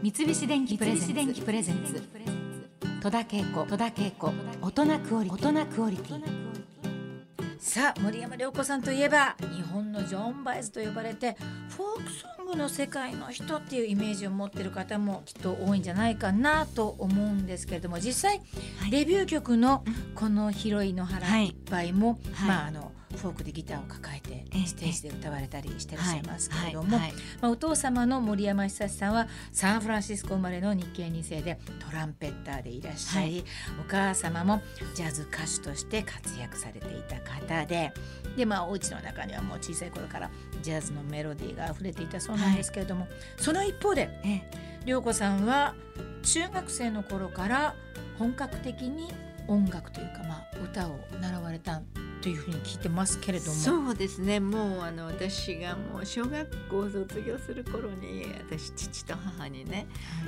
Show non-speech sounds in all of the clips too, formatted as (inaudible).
三菱電機プレゼンツ。戸田恵子。戸田恵子。大人クオリティ。大人クオリティ。さあ森山良子さんといえば日本のジョン・バイズと呼ばれてフォークソングの世界の人っていうイメージを持ってる方もきっと多いんじゃないかなと思うんですけれども実際、デビュー曲の「この広い野原い。っぱいも」はい。まああのフォークでギターを抱えてええステージで歌われたりしてらっしゃいますけれども、まあ、お父様の森山久志さんはサンフランシスコ生まれの日系2世でトランペッターでいらっしゃい、お母様もジャズ歌手として活躍されていた方でで、まあ、お家の中にはもう小さい頃からジャズのメロディーが溢れていたそうなんですけれども、その一方でえ。涼子さんは中学生の頃から本格的に音楽というか、まあ、歌を習われたというふうに聞いてますけれども。そうですね。もうあの私がもう小学校を卒業する頃に私父と母にね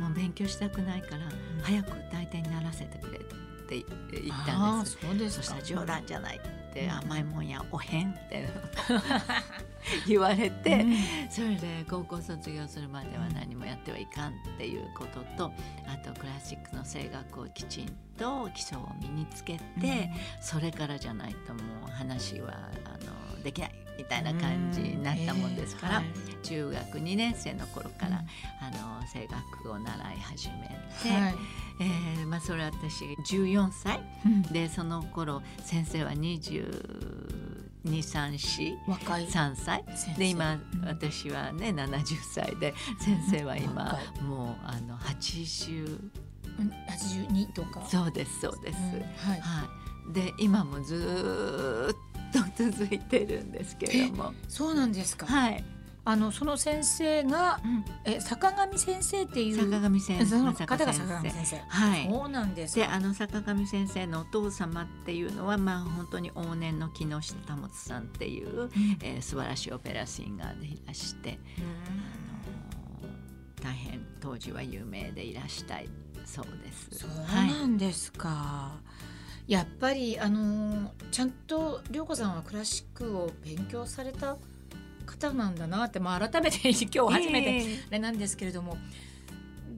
もう勉強したくないから早く歌い手にならせてくれって言ったんです。そうですか。そしたら冗談じゃないって甘いもんやおへんって (laughs) (laughs) 言われて、それで高校卒業するまでは何もやってはいかんっていうこととあとクラシックの声楽をきちんと基礎を身につけて、それからじゃないともう話はあのできないみたいな感じになったもんですから、中学2年生の頃から、あの声楽を習い始めて、はえまあ、それ私14歳、でその頃先生は25二三四若い。三歳？で今私はね七十歳で先生は今もうあの八十八。十二とか。そうですそうです、うん、はい、はい、で今もずっと続いてるんですけれども。そうなんですか？はい。あのその先生がうん、え坂上先生っていう坂上先生その方が先坂上先生。はい。そうなんです。かであの坂上先生のお父様っていうのはまあ本当に往年の木下保さんっていう、うん。えー素晴らしいオペラシンガーでいらして、あの大変当時は有名でいらしたいそうです。そうはいなんですか、やっぱりあのーちゃんと涼子さんはクラシックを勉強された方なんだなって、まあ、改めて今日初めてええ。あれなんですけれども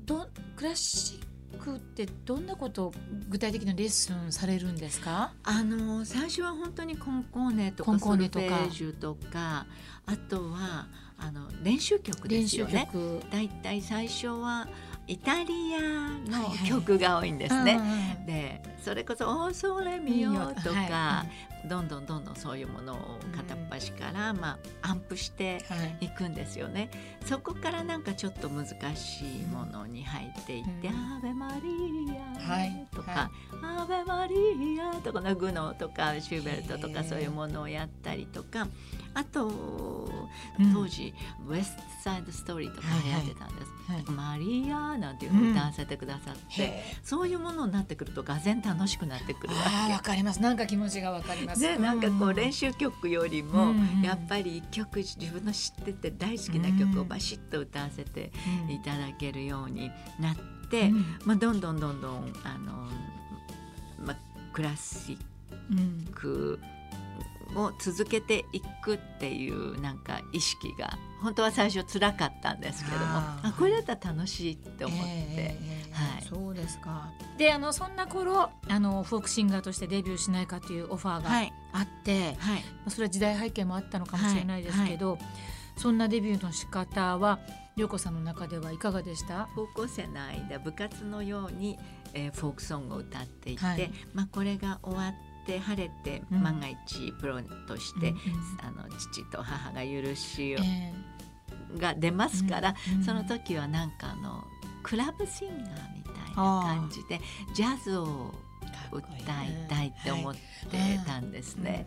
どクラシックってどんなことを具体的なレッスンされるんですか？あの最初は本当にコンコーネとコンかソルフコーネとか。ェージュとかあとはあの練習曲で練習すよね。曲だいたい最初はイタリアの曲が多いんですね。うんうんでそれこそ「オーソレミヨ」とか、はどんどんどんどんそういうものを片っ端から、まあ、アンプしてはい。いくんですよね。そこからなんかちょっと難しいものに入っていって「うんアーベマリはい。ア」とかは「アーベマリア」とかのグノーとかシューベルトとかそういうものをやったりとかあとうん。当時、ウエストサイドストーリーとか流行ってたんです。はい。マリアなんていうのを歌わせてくださって、へそういうものになってくるとがぜん楽しくなってくるわ。かります。なんか気持ちがわかります。でなんかこう練習習曲よりもうんやっぱり一曲自分の知ってて大好きな曲をバシッと歌わせていただけるようになって、まあ、どんどんどんどんあの、まあ、クラシックを続けていくっていうなんか意識が本当は最初辛かったんですけどもあこれだったら楽しいって思って。ええはい。そうですか。であのそんな頃あのフォークシンガーとしてデビューしないかというオファーがはい。あって、はい。まあそれは時代背景もあったのかもしれないですけど、そんなデビューの仕方は涼子さんの中ではいかがでした？高校生の間部活のように、えーフォークソングを歌っていて、はい。まあ、これが終わって晴れて、うん。万が一プロとして、うんうんあの父と母が許しを、えが出ますから、うんその時はなんかあのクラブシンガーみたいな感じでジャズをえ歌いたいって思ってたんですね。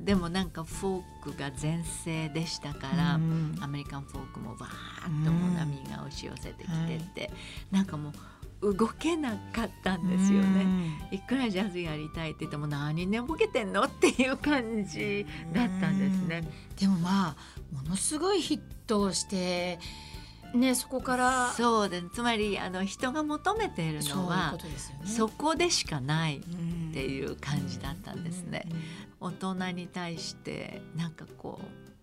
い。でもなんかフォークが全盛でしたから、うんアメリカンフォークもバーッともう波が押し寄せてきてて、なんかもう動けなかったんですよね。いくらジャズやりたいって言っても何寝ぼけてんのっていう感じだったんですね。でもまあものすごいヒットをしてねそこからそうですつまりあの人が求めているのはねそこでしかないっっていう感じだったんですね。大人に対してなんかこう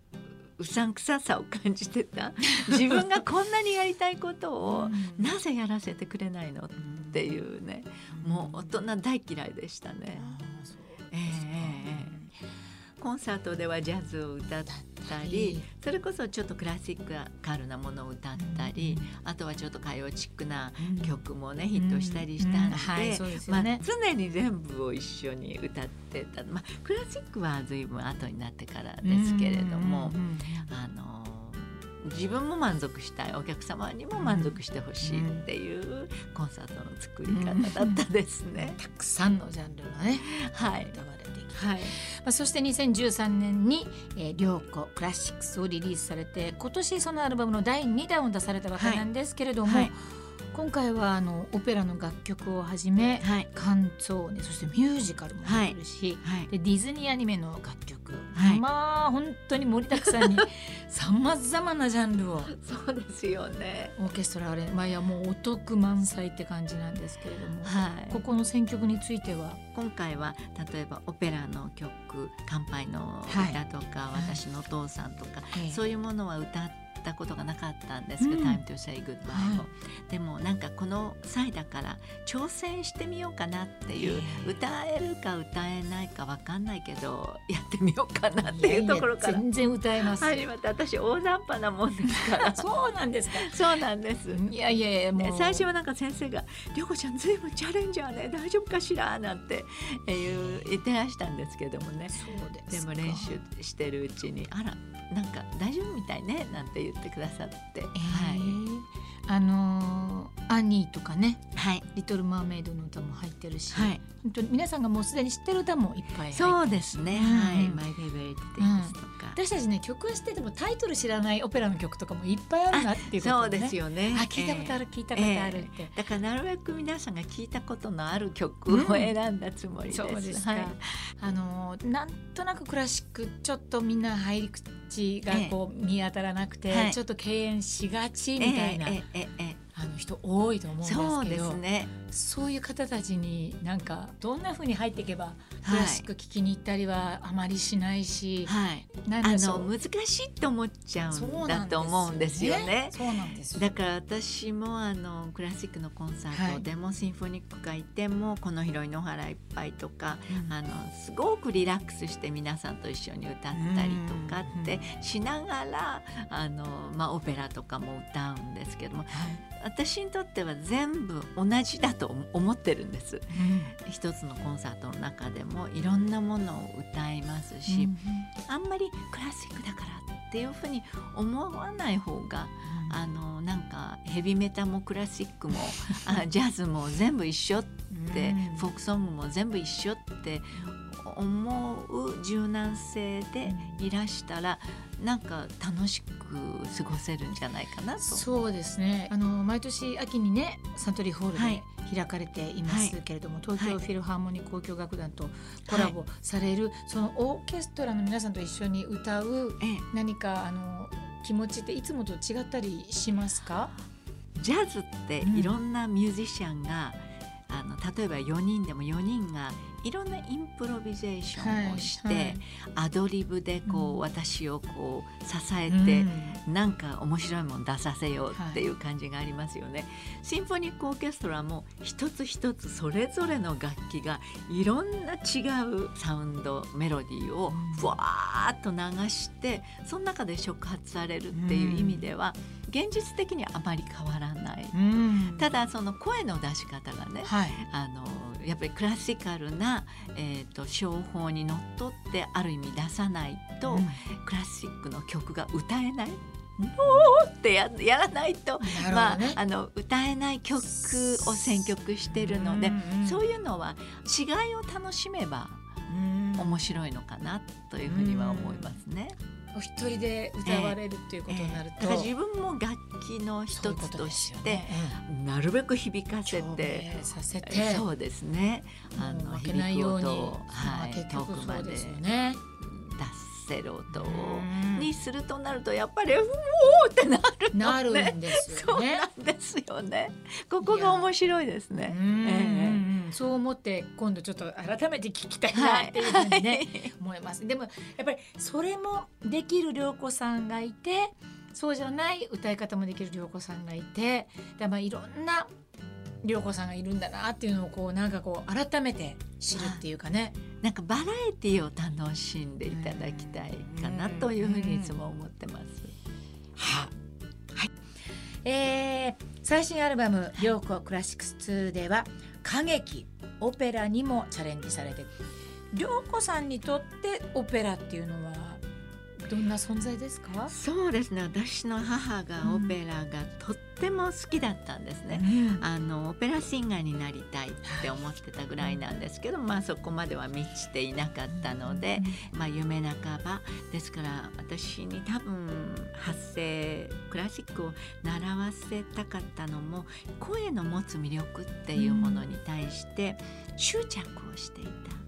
うさんくささを感じてた？(laughs) 自分がこんなにやりたいことをなぜやらせてくれないの？っていうね。もう大人大嫌いでしたね。えー、えーコンサートではジャズを歌ったりそれこそちょっとクラシックカルなものを歌ったり、あとはちょっと歌謡チックな曲もね、ヒットしたりしたんで,、まあ、常に全部を一緒に歌ってた、まあ、クラシックは随分後になってからですけれども、あの自分も満足したい。お客様にも満足してほしいっていうコンサートの作り方だったですね。たくさんのジャンルがね、はい、歌われてきて、はい、まあ、そして2013年に「えー、涼子クラシックス」をリリースされて今年そのアルバムの第2弾を出されたわけなんですけれども。はい。はい今回はあのオペラの楽曲をはじめ、はい、感想ねそしてミュージカルも入ってるし、はい、でディズニーアニメの楽曲、はい、まあ本当に盛りだくさんに (laughs) さまざまなジャンルを。そうですよね。オーケストラあれ、まあ、いやもうお得満載って感じなんですけれども、はい、ここの選曲については？今回は例えばオペラの曲「乾杯の歌」とか、私のお父さん」とか、そういうものは歌ってったことがなかったんですけど「うん、Time to Say Goodbye を」はい、でもなんかこの際だから挑戦してみようかなっていう歌えるか歌えないか分かんないけどやってみようかなっていうところから。全然歌えます。始まって私大雑把なもんですから。そうなんですか。(laughs) そうなんです。いやいやいやもう、最初はなんか先生が「涼子ちゃんずいぶんチャレンジャーね。大丈夫かしら?」なんていう言ってらしたんですけどもね。でも練習してるうちにあらなんか大丈夫みたいねなんて言ってくださって、えー、はい。あのー、アニーとかね、はい、リトル・マーメイドの歌も入ってるし、はい、本当に皆さんがもうすでに知ってる歌もいっぱいそうですね、うん、はい「マイ・フェイバリット・シングス」とか、うん、私たちね曲は知っててもタイトル知らないオペラの曲とかもいっぱいあるなっていうこと、ね、そうですよね。あ聞いたことある、えー、聞いたことあるって、えー、だからなるべく皆さんが聞いたことのある曲を選んだつもりです、うん、そうですか、はい、あのー、なんとなくクラシックちょっとみんな入り口がこう見当たらなくて、えー、ちょっと敬遠しがちみたいな、えーえーえーあの人多いと思うんですけどそうですね。そういう方たちになんかどんなふうに入っていけばクラシック聴きに行ったりはあまりしないし、はい、あの難しいと思っちゃうんだと思うんですよ。ね。そうなんです。だから私もあのクラシックのコンサートでも、シンフォニックがいてもこの広い野原いっぱいとか、うん、あのすごくリラックスして皆さんと一緒に歌ったりとかってしながらあの、まあ、オペラとかも歌うんですけども、はい、私にとっては全部同じだと思ってるんです、うん、一つのコンサートの中でもいろんなものを歌いますし、うん、あんまりクラシックだからっていうふうに思わない方が、うん、あのなんかヘビメタもクラシックも (laughs) あジャズも全部一緒って、フォークソングも全部一緒って思う柔軟性でいらしたらなんか楽しく過ごせるんじゃないかなと。そうですね。あの毎年秋にねサントリーホールで開かれていますけれども、はい、東京フィルハーモニー交響楽団とコラボされる、はい、そのオーケストラの皆さんと一緒に歌う何かあの気持ちっていつもと違ったりしますか？ジャズっていろんなミュージシャンが、うん、あの例えば4人でも4人がいろんなインプロビゼーションをして、はい。はい、アドリブでこう、うん、私をこう支えて、うん、なんか面白いもの出させようっていう感じがありますよね。はい、シンフォニックオーケストラも一つ一つそれぞれの楽器がいろんな違うサウンドメロディーをふわーっと流してその中で触発されるっていう意味では、現実的にはあまり変わらない。ただその声の出し方がね、はい、あのやっぱりクラシカルな、えーと、商法にのっとってある意味出さないと、うん、クラシックの曲が歌えない。おーってややらないと、ね、まあ、あの歌えない曲を選曲してるので、うんうん、そういうのは違いを楽しめば面白いのかなというふうには思いますね。お一人で歌われるっていうことになると、えーえー、自分も楽器の一つとして、ね。うん、なるべく響かせてさせてそうですね。あの負けないように、はい、遠くまで出せる音にするとなるとやっぱりうおーってなるなるんですよね。そうなんですよね。ここが面白いですね。えーうん、そう思って今度ちょっと改めて聞きたいなっていうふうにね、はい。思います。でもやっぱりそれもできる涼子さんがいてそうじゃない歌い方もできる涼子さんがいてで、まあ、いろんな涼子さんがいるんだなっていうのをこうなんかこう改めて知るっていうかね。なんかバラエティを楽しんでいただきたいかなというふうにいつも思ってます。ははい。えー最新アルバム「涼子クラシックス2」では歌劇オペラにもチャレンジされて涼子さんにとってオペラっていうのはどんな存在ですか、そうですね。私の母がオペラがとっても好きだったんですね。うん。あのオペラシンガーになりたいって思ってたぐらいなんですけど、まあそこまでは満ちていなかったので、まあ夢半ば。ですから私に多分発声クラシックを習わせたかったのも声の持つ魅力っていうものに対して執着をしていた。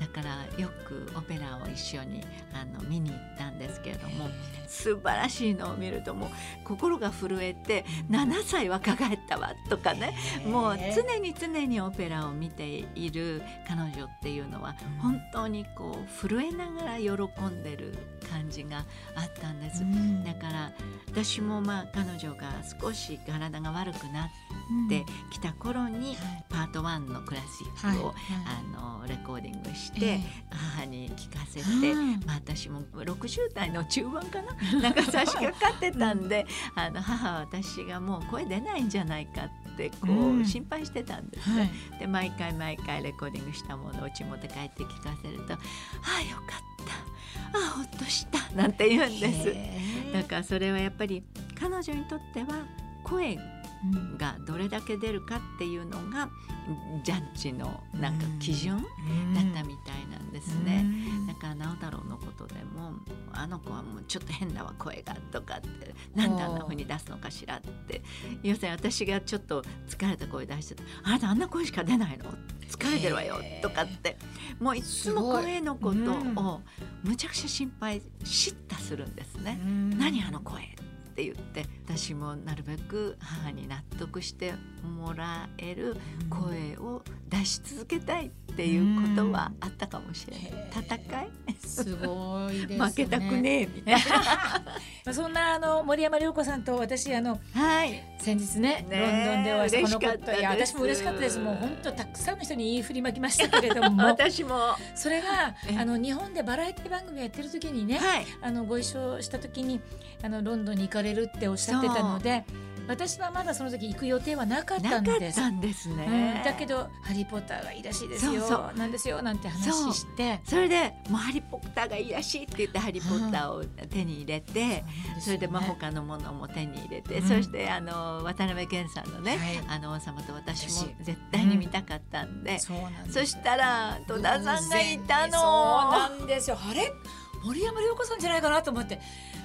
だからよくオペラを一緒にあの見に行ったんですけれども素晴らしいのを見るともう心が震えて7歳若返ったわとかねもう常に常にオペラを見ている彼女っていうのは本当にこう震えながら喜んでる感じがあったんです。だから私もまあ彼女が少し体が悪くなってきた頃にパート1のクラシックを、あのレコーディングして、母に聞かせて、まあ、私も60代の中盤かな？(laughs) なんか差し掛かってたんで、あの母は私がもう声出ないんじゃないかってこう、うん。心配してたんですね。で毎回毎回レコーディングしたものをうち持って帰って聞かせると「ああよかった。ああほっとした」なんて言うんです。だからそれはやっぱり彼女にとっては声がどれだけ出るかっていうのがジャッジのなんか基準だったみたいなんですね。だから直太朗のことでも「あの子はもうちょっと変だわ声が」とかって「なんであんな風に出すのかしら」って。要するに私がちょっと疲れた声出してて「あなたあんな声しか出ないの？疲れてるわよ」とかってもういつも声のことをむちゃくちゃ心配叱咤するんですね。何あの声って言って私もなるべく母に納得してもらえる声を出し続けたいっていうことはあったかもしれない。戦い？すごいですね。(laughs) 負けたくねえ。みたいまあそんなあの森山良子さんと私あのなはい。先日ねロンドンでお会いしてこのこといや私も嬉しかったです。もう本当たくさんの人に言い振りまきましたけれども。(laughs) 私も。はそれがえ？あの日本でバラエティ番組やってる時にね、い。あのご一緒した時にあのロンドンに行かれるっておっしゃってたので私はまだその時行く予定はなかったなんです。たんですね、うん、だけど「ハリー・ポッターがいいらしいですよ」そうそなんですよなんて話して。それで「もうハリー・ポッターがいいらしい」って言ってハリー・ポッターを手に入れて、それでまあ他のものも手に入れて、うん。そしてあの渡辺謙さんのね、はい。あの王様と私も私。絶対に見たかったんで、そんです。そしたら戸田さんがいたの。そうなんですよ。あれ？森山良子さんじゃないかなと思って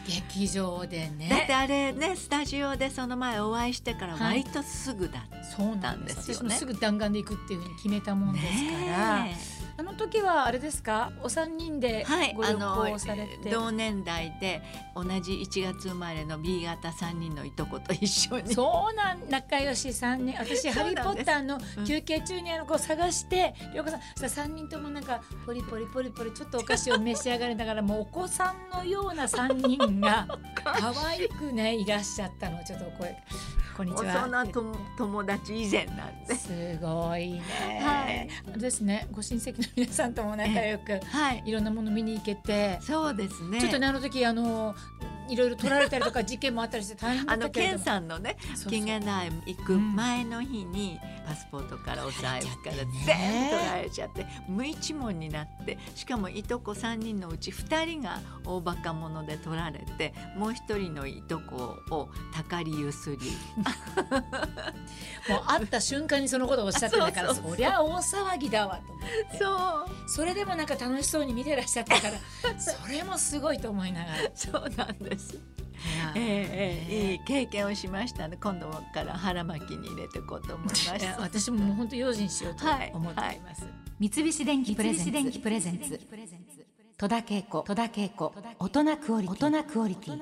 劇場でね。だってあれねスタジオでその前お会いしてから割とすぐだった、そうなんです。よね私もすぐ弾丸で行くっていうふうに決めたもんですから、ねあの時はあれですか？お三人でご旅行されて、同年代で同じ1月生まれの B 型3人のいとこと一緒に。そうなん仲良し三人。私ハリー・ポッターのうん。休憩中にあの子を探して涼子さんそしたら三人ともなんかポリポリポリポリちょっとお菓子を召し上がりながらもうお子さんのような三人が (laughs) 可愛くねいらっしゃったの。をちょっと声こんにちは。その友友達以前なんで。すごいね、はい。ですね。ご親戚の皆さんとも仲良くはい。いろんなもの見に行けて、そうですね。ちょっとねあの時あのいろいろ取られたりとか事件もあったりして大変だったけれども。さんのねそうそう。近現代行く前の日にパスポートからお財布から全部取られちゃって無一文になってしかもいとこ3人のうち2人が大バカ者で取られてもう1人のいとこをたかりゆすり。(laughs) もう会った瞬間にそのことをおっしゃってたからそうそうそう。そりゃ大騒ぎだわと思って。そう。それでもなんか楽しそうに見てらっしゃったから (laughs) それもすごいと思いながら。そうなんです、い (laughs) えやえええ。いい経験をしましたので今度から腹巻きに入れていこうと思います。いや私ももう本当用心しようとはい思っております。三菱電機プレゼンツ。電機プレゼンツ戸田恵子戸田恵子大人クオリティ。大人クオリティ。